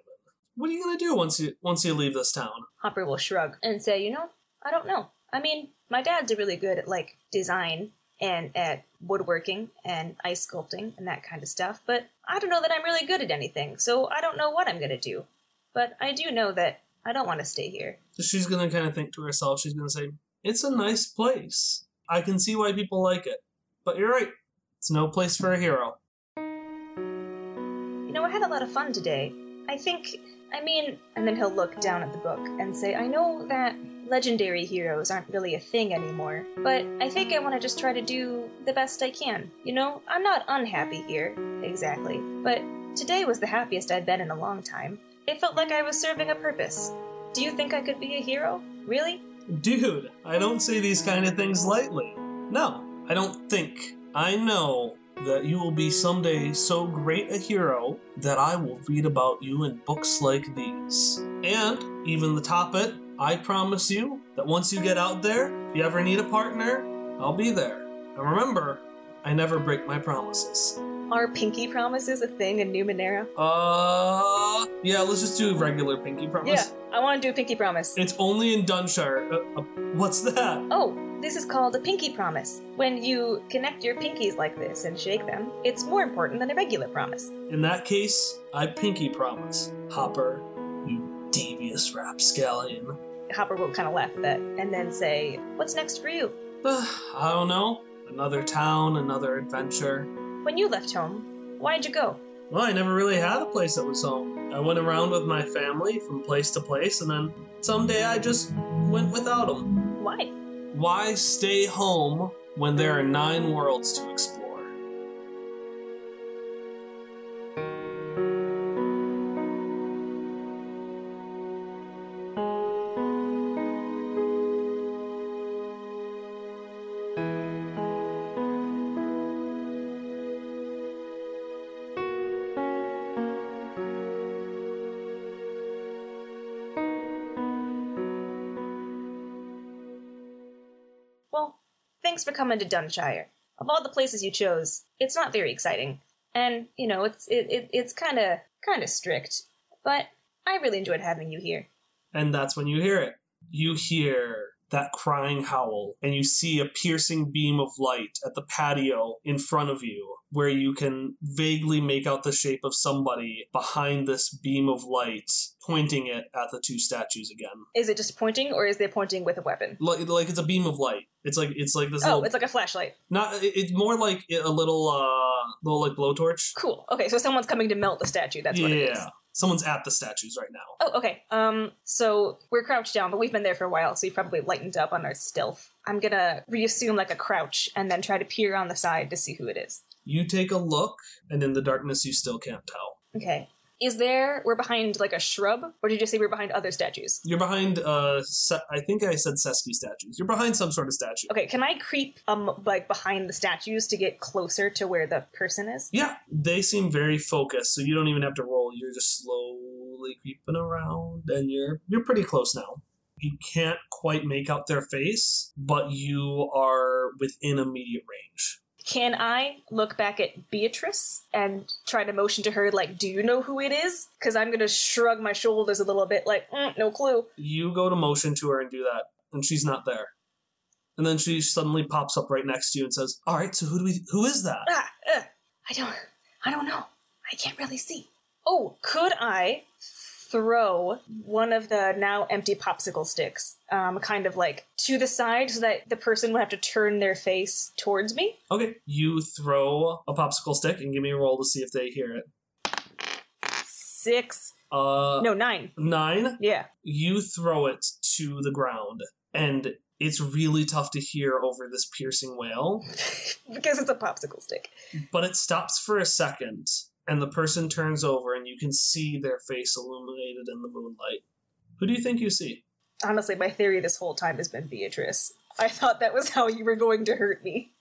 what are you gonna do once you once you leave this town? Hopper will shrug and say, you know, I don't know. I mean, my dad's really good at like design and at woodworking and ice sculpting and that kind of stuff, but I don't know that I'm really good at anything, so I don't know what I'm gonna do. But I do know that I don't want to stay here. She's gonna kind of think to herself. She's gonna say, "It's a nice place. I can see why people like it, but you're right. It's no place for a hero." You know, I had a lot of fun today. I think, I mean, and then he'll look down at the book and say, I know that legendary heroes aren't really a thing anymore, but I think I want to just try to do the best I can. You know, I'm not unhappy here, exactly, but today was the happiest I'd been in a long time. It felt like I was serving a purpose. Do you think I could be a hero? Really? Dude, I don't say these kind of things lightly. No, I don't think. I know that you will be someday so great a hero that I will read about you in books like these. And, even the top it, I promise you that once you get out there, if you ever need a partner, I'll be there. And remember, I never break my promises. Are pinky promises a thing in Numenera? Uh, yeah, let's just do a regular pinky promise. Yeah, I want to do a pinky promise. It's only in Dunshire. Uh, uh, what's that? Oh, this is called a pinky promise. When you connect your pinkies like this and shake them, it's more important than a regular promise. In that case, I pinky promise. Hopper, you devious rapscallion. Hopper will kind of laugh at that and then say, What's next for you? I don't know. Another town, another adventure. When you left home, why'd you go? Well, I never really had a place that was home. I went around with my family from place to place, and then someday I just went without them. Why? Why stay home when there are nine worlds to explore? Thanks for coming to Dunshire. Of all the places you chose, it's not very exciting. And, you know, it's it, it it's kind of kind of strict. But I really enjoyed having you here. And that's when you hear it. You hear that crying howl, and you see a piercing beam of light at the patio in front of you, where you can vaguely make out the shape of somebody behind this beam of light, pointing it at the two statues again. Is it just pointing or is they pointing with a weapon? Like, like it's a beam of light. It's like it's like this. Oh, little, it's like a flashlight. not. it- It's more like a little, uh, little like blowtorch. Cool. Okay, so someone's coming to melt the statue. That's what it is. yeah, someone's at the statues right now. Oh, okay. Um, so we're crouched down, but we've been there for a while, so we've probably lightened up on our stealth. I'm gonna reassume like a crouch and then try to peer on the side to see who it is. You take a look, and in the darkness, you still can't tell. Okay. Is there we're behind like a shrub, or did you say we're behind other statues? You're behind. Uh, Se- I think I said Sesky statues. You're behind some sort of statue. Okay, can I creep um like behind the statues to get closer to where the person is? Yeah, they seem very focused, so you don't even have to roll. You're just slowly creeping around, and you're you're pretty close now. You can't quite make out their face, but you are within immediate range. Can I look back at Beatrice and try to motion to her like, "Do you know who it is?" Because I'm gonna shrug my shoulders a little bit, like, mm, "No clue." You go to motion to her and do that, and she's not there. And then she suddenly pops up right next to you and says, "All right, so who do we? Who is that?" Ah, uh, I don't, I don't know. I can't really see. Oh, could I throw one of the now empty popsicle sticks, um, kind of like to the side, so that the person would have to turn their face towards me? Okay, you throw a popsicle stick and give me a roll to see if they hear it. Six, Uh, no, nine. nine. Yeah. you throw it to the ground and it's really tough to hear over this piercing wail because it's a popsicle stick. but it stops for a second and the person turns over and you can see their face illuminated in the moonlight who do you think you see Honestly, my theory this whole time has been Beatrice. I thought that was how you were going to hurt me.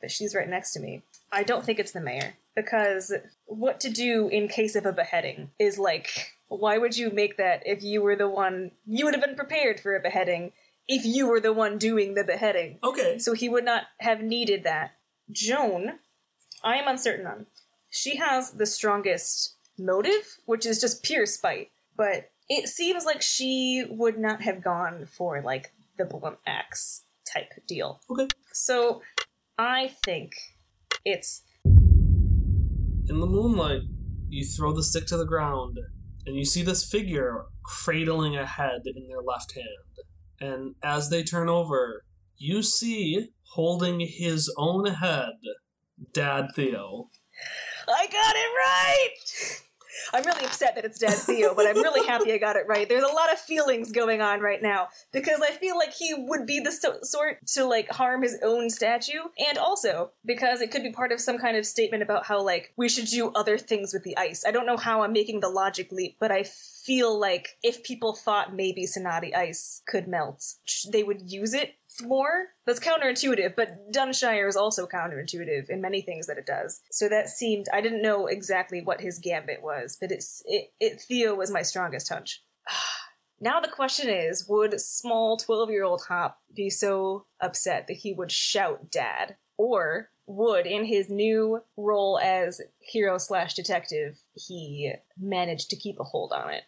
But she's right next to me. I don't think it's the mayor. Because what to do in case of a beheading is like, why would you make that if you were the one. You would have been prepared for a beheading if you were the one doing the beheading. okay So he would not have needed that. Joan, I am uncertain on. She has the strongest motive, which is just pure spite. But it seems like she would not have gone for like the blunt axe type deal. okay So I think it's in the moonlight you throw the stick to the ground and you see this figure cradling a head in their left hand and as they turn over you see holding his own head dad theo I got it right. I'm really upset that it's Dad Theo, but I'm really happy I got it right. There's a lot of feelings going on right now because I feel like he would be the so- sort to like harm his own statue, and also because it could be part of some kind of statement about how like we should do other things with the ice. I don't know how I'm making the logic leap, but I feel like if people thought maybe Sonati ice could melt, they would use it more. That's counterintuitive, but Dunshire is also counterintuitive in many things that it does. So that seemed I didn't know exactly what his gambit was, but it's it, it Theo was my strongest hunch. now the question is, would small 12-year-old Hop be so upset that he would shout dad? Or would in his new role as hero slash detective he manage to keep a hold on it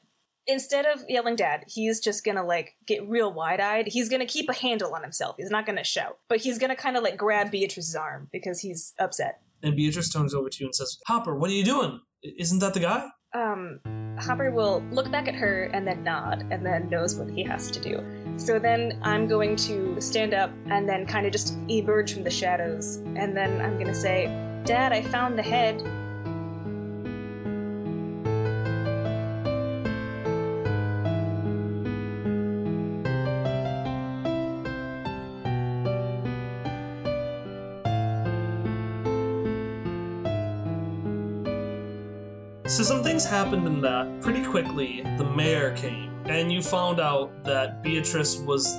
instead of yelling dad, he's just gonna like get real wide eyed. He's gonna keep a handle on himself. He's not gonna shout, but he's gonna kind of like grab Beatrice's arm because he's upset. and beatrice turns over to you and says hopper what are you doing isn't that the guy um, Hopper will look back at her and then nod, and then knows what he has to do. So then I'm going to stand up and then kind of just emerge from the shadows, and then I'm gonna say, Dad, I found the head. So some things happened in that. Pretty quickly, the mayor came, and you found out that Beatrice was.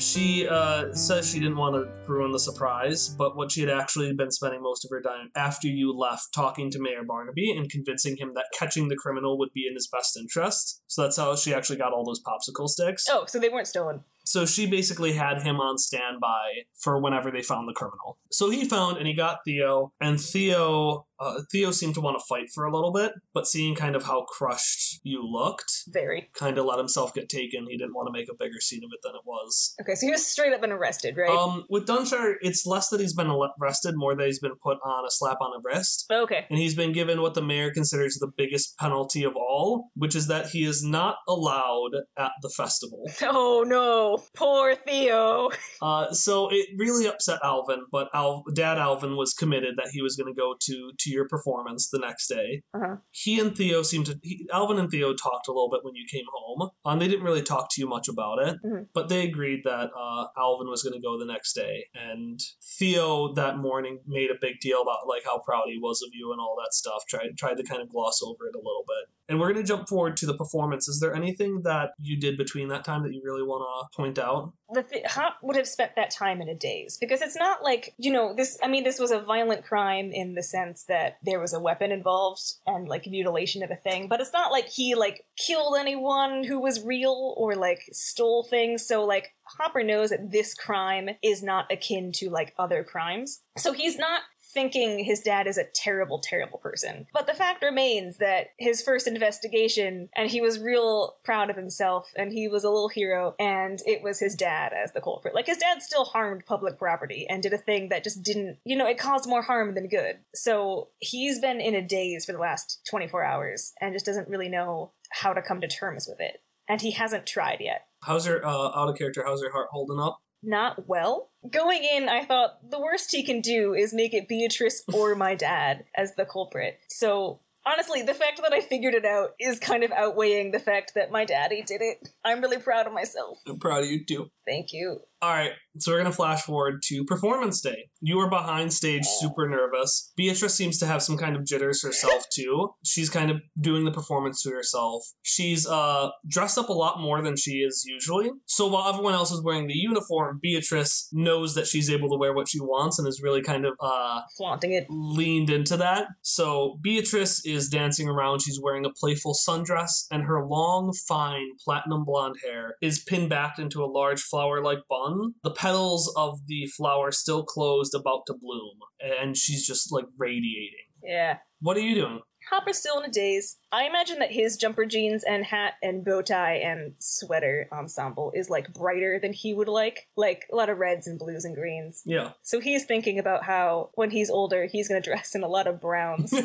She uh, says she didn't want to ruin the surprise, but what she had actually been spending most of her time after you left talking to Mayor Barnaby and convincing him that catching the criminal would be in his best interest. So that's how she actually got all those popsicle sticks. Oh, so they weren't stolen. So she basically had him on standby for whenever they found the criminal. So he found and he got Theo, and Theo uh, Theo seemed to want to fight for a little bit, but seeing kind of how crushed you looked, Very. kind of let himself get taken. He didn't want to make a bigger scene of it than it was. Okay, so he was straight up been arrested, right? Um, with Dunshire, it's less that he's been arrested, more that he's been put on a slap on the wrist. okay. And he's been given what the mayor considers the biggest penalty of all, which is that he is not allowed at the festival. Oh no, poor Theo. Uh, so it really upset Alvin, but Al- Dad Alvin was committed that he was going to go to to your performance the next day. Uh-huh. He and Theo seemed to. He, Alvin and Theo talked a little bit when you came home. Um, they didn't really talk to you much about it, Mhm. but they agreed that uh, Alvin was going to go the next day. And Theo that morning made a big deal about like how proud he was of you and all that stuff. Tried tried to kind of gloss over it a little bit. And we're going to jump forward to the performance. Is there anything that you did between that time that you really want to point out? The th- Hop would have spent that time in a daze because it's not like you know this. I mean, this was a violent crime in the sense that there was a weapon involved and like mutilation of a thing, but it's not like he like killed anyone who was real or like stole things. So like Hopper knows that this crime is not akin to like other crimes, so he's not thinking his dad is a terrible, terrible person. But the fact remains that his first investigation, and he was real proud of himself, and he was a little hero, and it was his dad as the culprit. Like, his dad still harmed public property and did a thing that just didn't, you know, it caused more harm than good. So he's been in a daze for the last 24 hours and just doesn't really know how to come to terms with it. And he hasn't tried yet. How's your uh, out of character? How's your heart holding up? Not well. Going in, I thought the worst he can do is make it Beatrice or my dad as the culprit. So, honestly, the fact that I figured it out is kind of outweighing the fact that my daddy did it. I'm really proud of myself. I'm proud of you too. Thank you. All right, so we're gonna flash forward to performance day. You are behind stage, super nervous. Beatrice seems to have some kind of jitters herself too. She's kind of doing the performance to herself. She's uh dressed up a lot more than she is usually. So while everyone else is wearing the uniform, Beatrice knows that she's able to wear what she wants and is really kind of uh Flaunting it. leaned into that. So Beatrice is dancing around. She's wearing a playful sundress, and her long, fine, platinum blonde hair is pinned back into a large flower like bun. The petals of the flower still closed, about to bloom, and she's just like radiating. Yeah. What are you doing? Hopper's still in a daze. I imagine that his jumper jeans and hat and bow tie and sweater ensemble is like brighter than he would like. Like a lot of reds and blues and greens. Yeah. So he's thinking about how when he's older, he's going to dress in a lot of browns.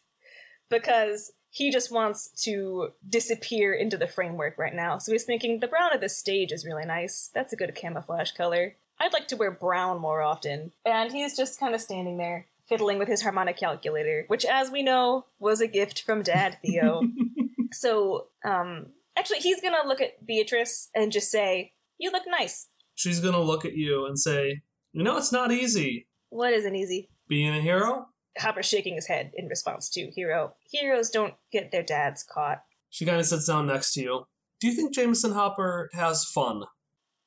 because he just wants to disappear into the framework right now. So he's thinking the brown of the stage is really nice. That's a good camouflage color. I'd like to wear brown more often. And he's just kind of standing there, fiddling with his harmonic calculator, which, as we know, was a gift from Dad Theo. so, um, actually, he's gonna look at Beatrice and just say, You look nice. she's gonna look at you and say, "You know, it's not easy What isn't easy? being a hero." Hopper's shaking his head in response to Hero. Heroes don't get their dads caught. She kind of sits down next to you. Do you think Jameson Hopper has fun?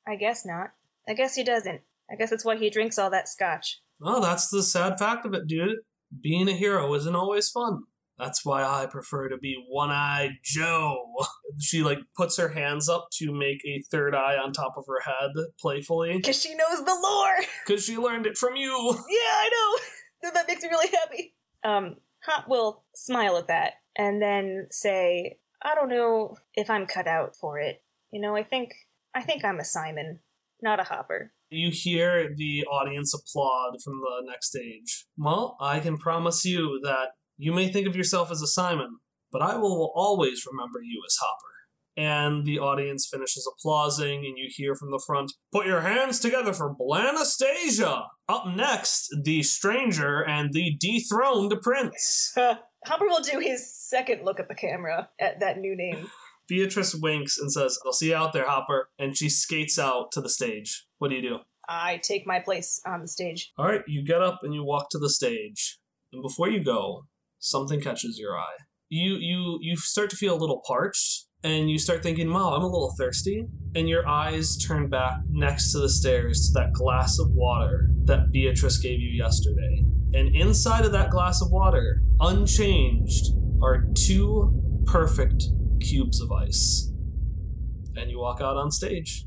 I guess not. I guess he doesn't. I guess that's why he drinks all that scotch. Well, that's the sad fact of it, dude. Being a hero isn't always fun. That's why I prefer to be One-Eyed Joe. She like puts her hands up to make a third eye on top of her head playfully Because she knows the lore! because she learned it from you. Yeah, I know! that makes me really happy. Um, Hop will smile at that and then say, I don't know if I'm cut out for it. You know, I think I think I'm a Simon, not a Hopper. You hear the audience applaud from the next stage. Well, I can promise you that You may think of yourself as a Simon, but I will always remember you as Hopper. And the audience finishes applauding, and you hear from the front, Put your hands together for Blanastasia! Up next, the stranger and the dethroned prince. Uh, Hopper will do his second look at the camera at that new name. Beatrice winks and says, I'll see you out there, Hopper. And she skates out to the stage. What do you do? I take my place on the stage. All right, you get up and you walk to the stage. And before you go, something catches your eye. You you you start to feel a little parched and you start thinking, "Wow, I'm a little thirsty." And your eyes turn back next to the stairs to that glass of water that Beatrice gave you yesterday. And inside of that glass of water, unchanged, are two perfect cubes of ice. And you walk out on stage.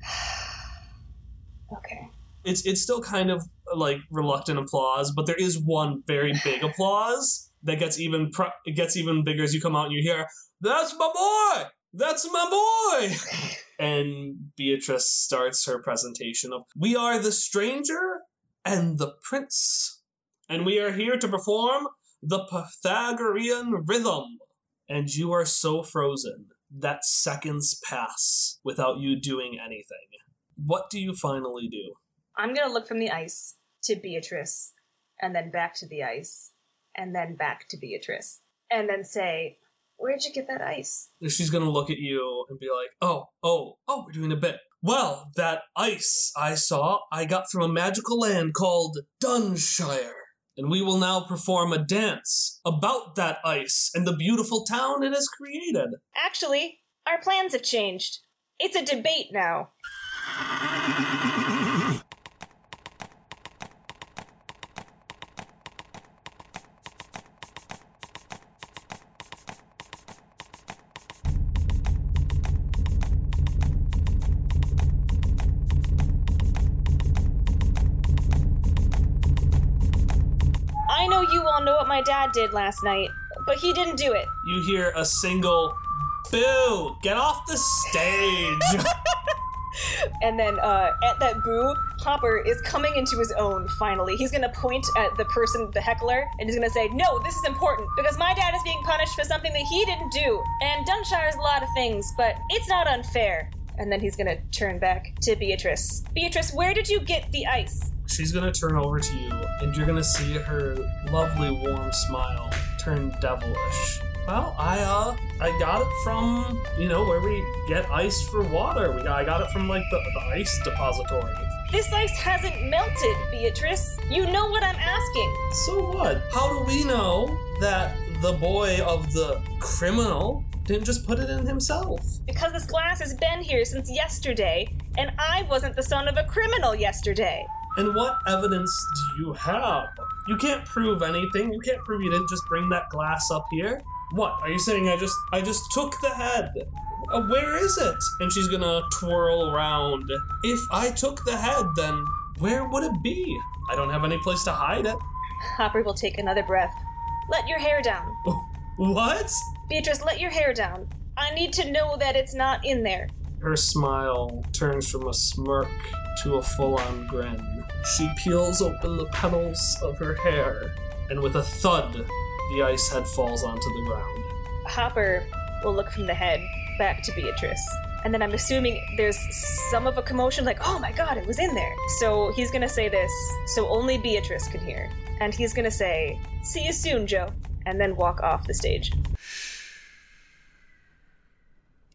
Okay. It's it's still kind of like reluctant applause, but there is one very big applause that gets even pr- it gets even bigger as you come out and you hear, "That's my boy! That's my boy!" and Beatrice starts her presentation of, "We are the stranger and the prince, and we are here to perform the Pythagorean rhythm." And you are so frozen that seconds pass without you doing anything. What do you finally do? I'm gonna look from the ice to Beatrice, and then back to the ice, and then back to Beatrice, and then say, Where'd you get that ice? she's gonna look at you and be like, "Oh, oh, oh, we're doing a bit." Well, that ice I saw, I got from a magical land called Dunshire, and we will now perform a dance about that ice and the beautiful town it has created. Actually, our plans have changed. It's a debate now. Dad did last night, but he didn't do it. You hear a single "Boo! Get off the stage!" And then uh, at that boo, Hopper is coming into his own finally. He's gonna point at the person, the heckler, and he's gonna say, No, this is important because my dad is being punished for something that he didn't do. And Dunshire is a lot of things, but it's not unfair. And then he's gonna turn back to Beatrice. Beatrice, where did you get the ice? she's gonna turn over to you, and you're gonna see her lovely, warm smile turn devilish. Well, I uh, I got it from you know where we get ice for water. We got, I got it from like the, the ice depository. This ice hasn't melted, Beatrice. You know what I'm asking. So what? How do we know that the boy of the criminal didn't just put it in himself? Because this glass has been here since yesterday, and I wasn't the son of a criminal yesterday. And what evidence do you have? You can't prove anything. You can't prove you didn't just bring that glass up here. What? Are you saying I just I just took the head? Uh, where is it? And she's gonna twirl around. If I took the head, then where would it be? I don't have any place to hide it. Hopper will take another breath. Let your hair down. What? Beatrice, let your hair down. I need to know that it's not in there. Her smile turns from a smirk to a full on grin. She peels open the petals of her hair, and with a thud, the ice head falls onto the ground. Hopper will look from the head back to Beatrice. And then I'm assuming there's some of a commotion, like, oh my god, it was in there. So he's gonna say this, so only Beatrice can hear. And he's gonna say, see you soon, Joe. And then walk off the stage.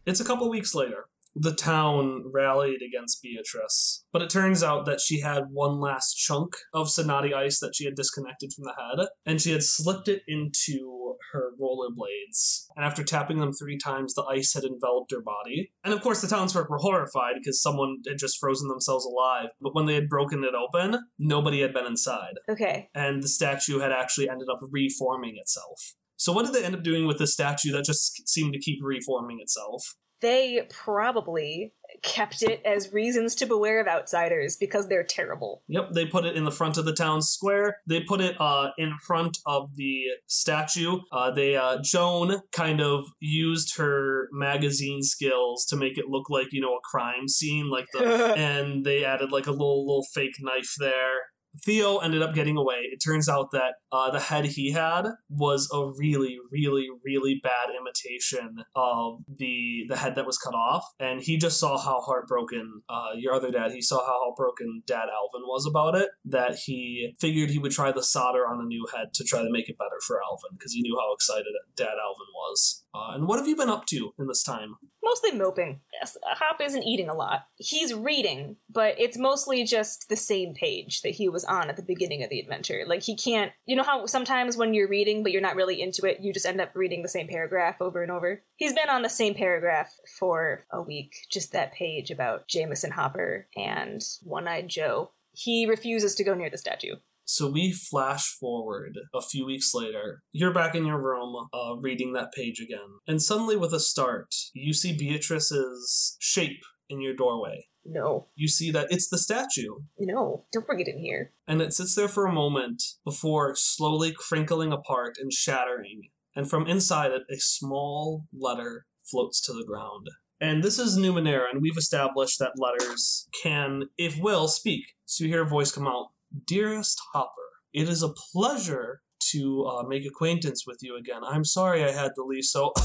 It's a couple weeks later. The town rallied against Beatrice, but it turns out that she had one last chunk of Sonati ice that she had disconnected from the head, and she had slipped it into her rollerblades. And after tapping them three times, the ice had enveloped her body. And of course, the townsfolk were horrified because someone had just frozen themselves alive. But when they had broken it open, nobody had been inside, Okay. and the statue had actually ended up reforming itself. So, what did they end up doing with the statue that just seemed to keep reforming itself? They probably kept it as reasons to beware of outsiders because they're terrible. Yep, they put it in the front of the town square. They put it uh, in front of the statue. Uh, they uh, Joan kind of used her magazine skills to make it look like you know a crime scene, like the and they added like a little little fake knife there Theo ended up getting away. It turns out that uh, the head he had was a really, really, really bad imitation of the the head that was cut off, and he just saw how heartbroken uh, your other dad. He saw how heartbroken Dad Alvin was about it. That he figured he would try the solder on a new head to try to make it better for Alvin because he knew how excited Dad Alvin was. Uh, and what have you been up to in this time? Mostly moping. Yes, Hop isn't eating a lot. He's reading, but it's mostly just the same page that he was on at the beginning of the adventure. Like he can't. You know how sometimes when you're reading but you're not really into it, you just end up reading the same paragraph over and over. He's been on the same paragraph for a week. Just that page about Jameson Hopper and One-Eyed Joe. He refuses to go near the statue. So we flash forward a few weeks later. You're back in your room, uh, reading that page again. And suddenly, with a start, you see Beatrice's shape in your doorway. No, You see that it's the statue. no, don't bring it in here. And it sits there for a moment before slowly crinkling apart and shattering. And from inside it, a small letter floats to the ground. And this is Numenera, and we've established that letters can, if will, speak. So you hear a voice come out Dearest Hopper, it is a pleasure to uh, make acquaintance with you again. I'm sorry I had to leave so.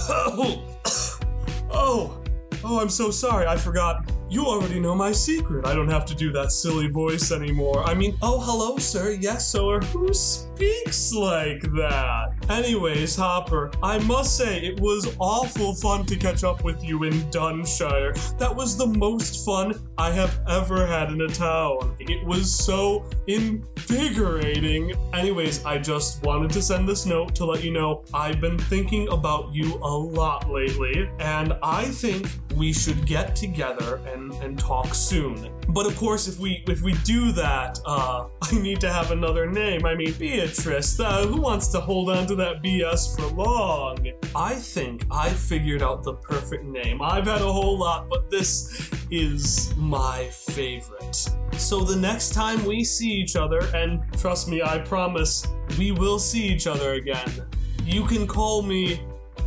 oh! Oh, I'm so sorry. I forgot. You already know my secret. I don't have to do that silly voice anymore. I mean, oh, hello, sir. Yes, sir. Who speaks like that? Anyways, Hopper, I must say it was awful fun to catch up with you in Dunshire. That was the most fun I have ever had in a town. It was so invigorating. Anyways, I just wanted to send this note to let you know I've been thinking about you a lot lately, and I think we should get together and, and talk soon. But of course, if we if we do that, uh, I need to have another name. I mean, Beatrice. Uh, who wants to hold on to that BS for long? I think I figured out the perfect name. I've had a whole lot, but this is my favorite. So the next time we see each other, and trust me, I promise we will see each other again. You can call me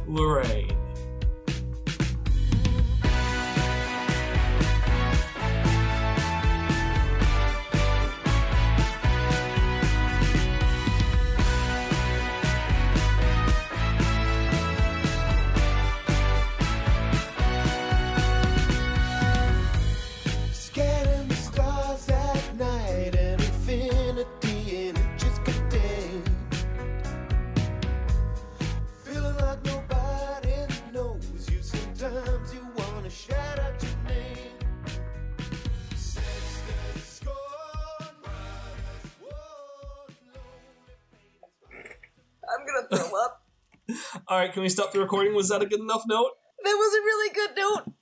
Lorraine. Can we stop the recording? Was that a good enough note? That was a really good note.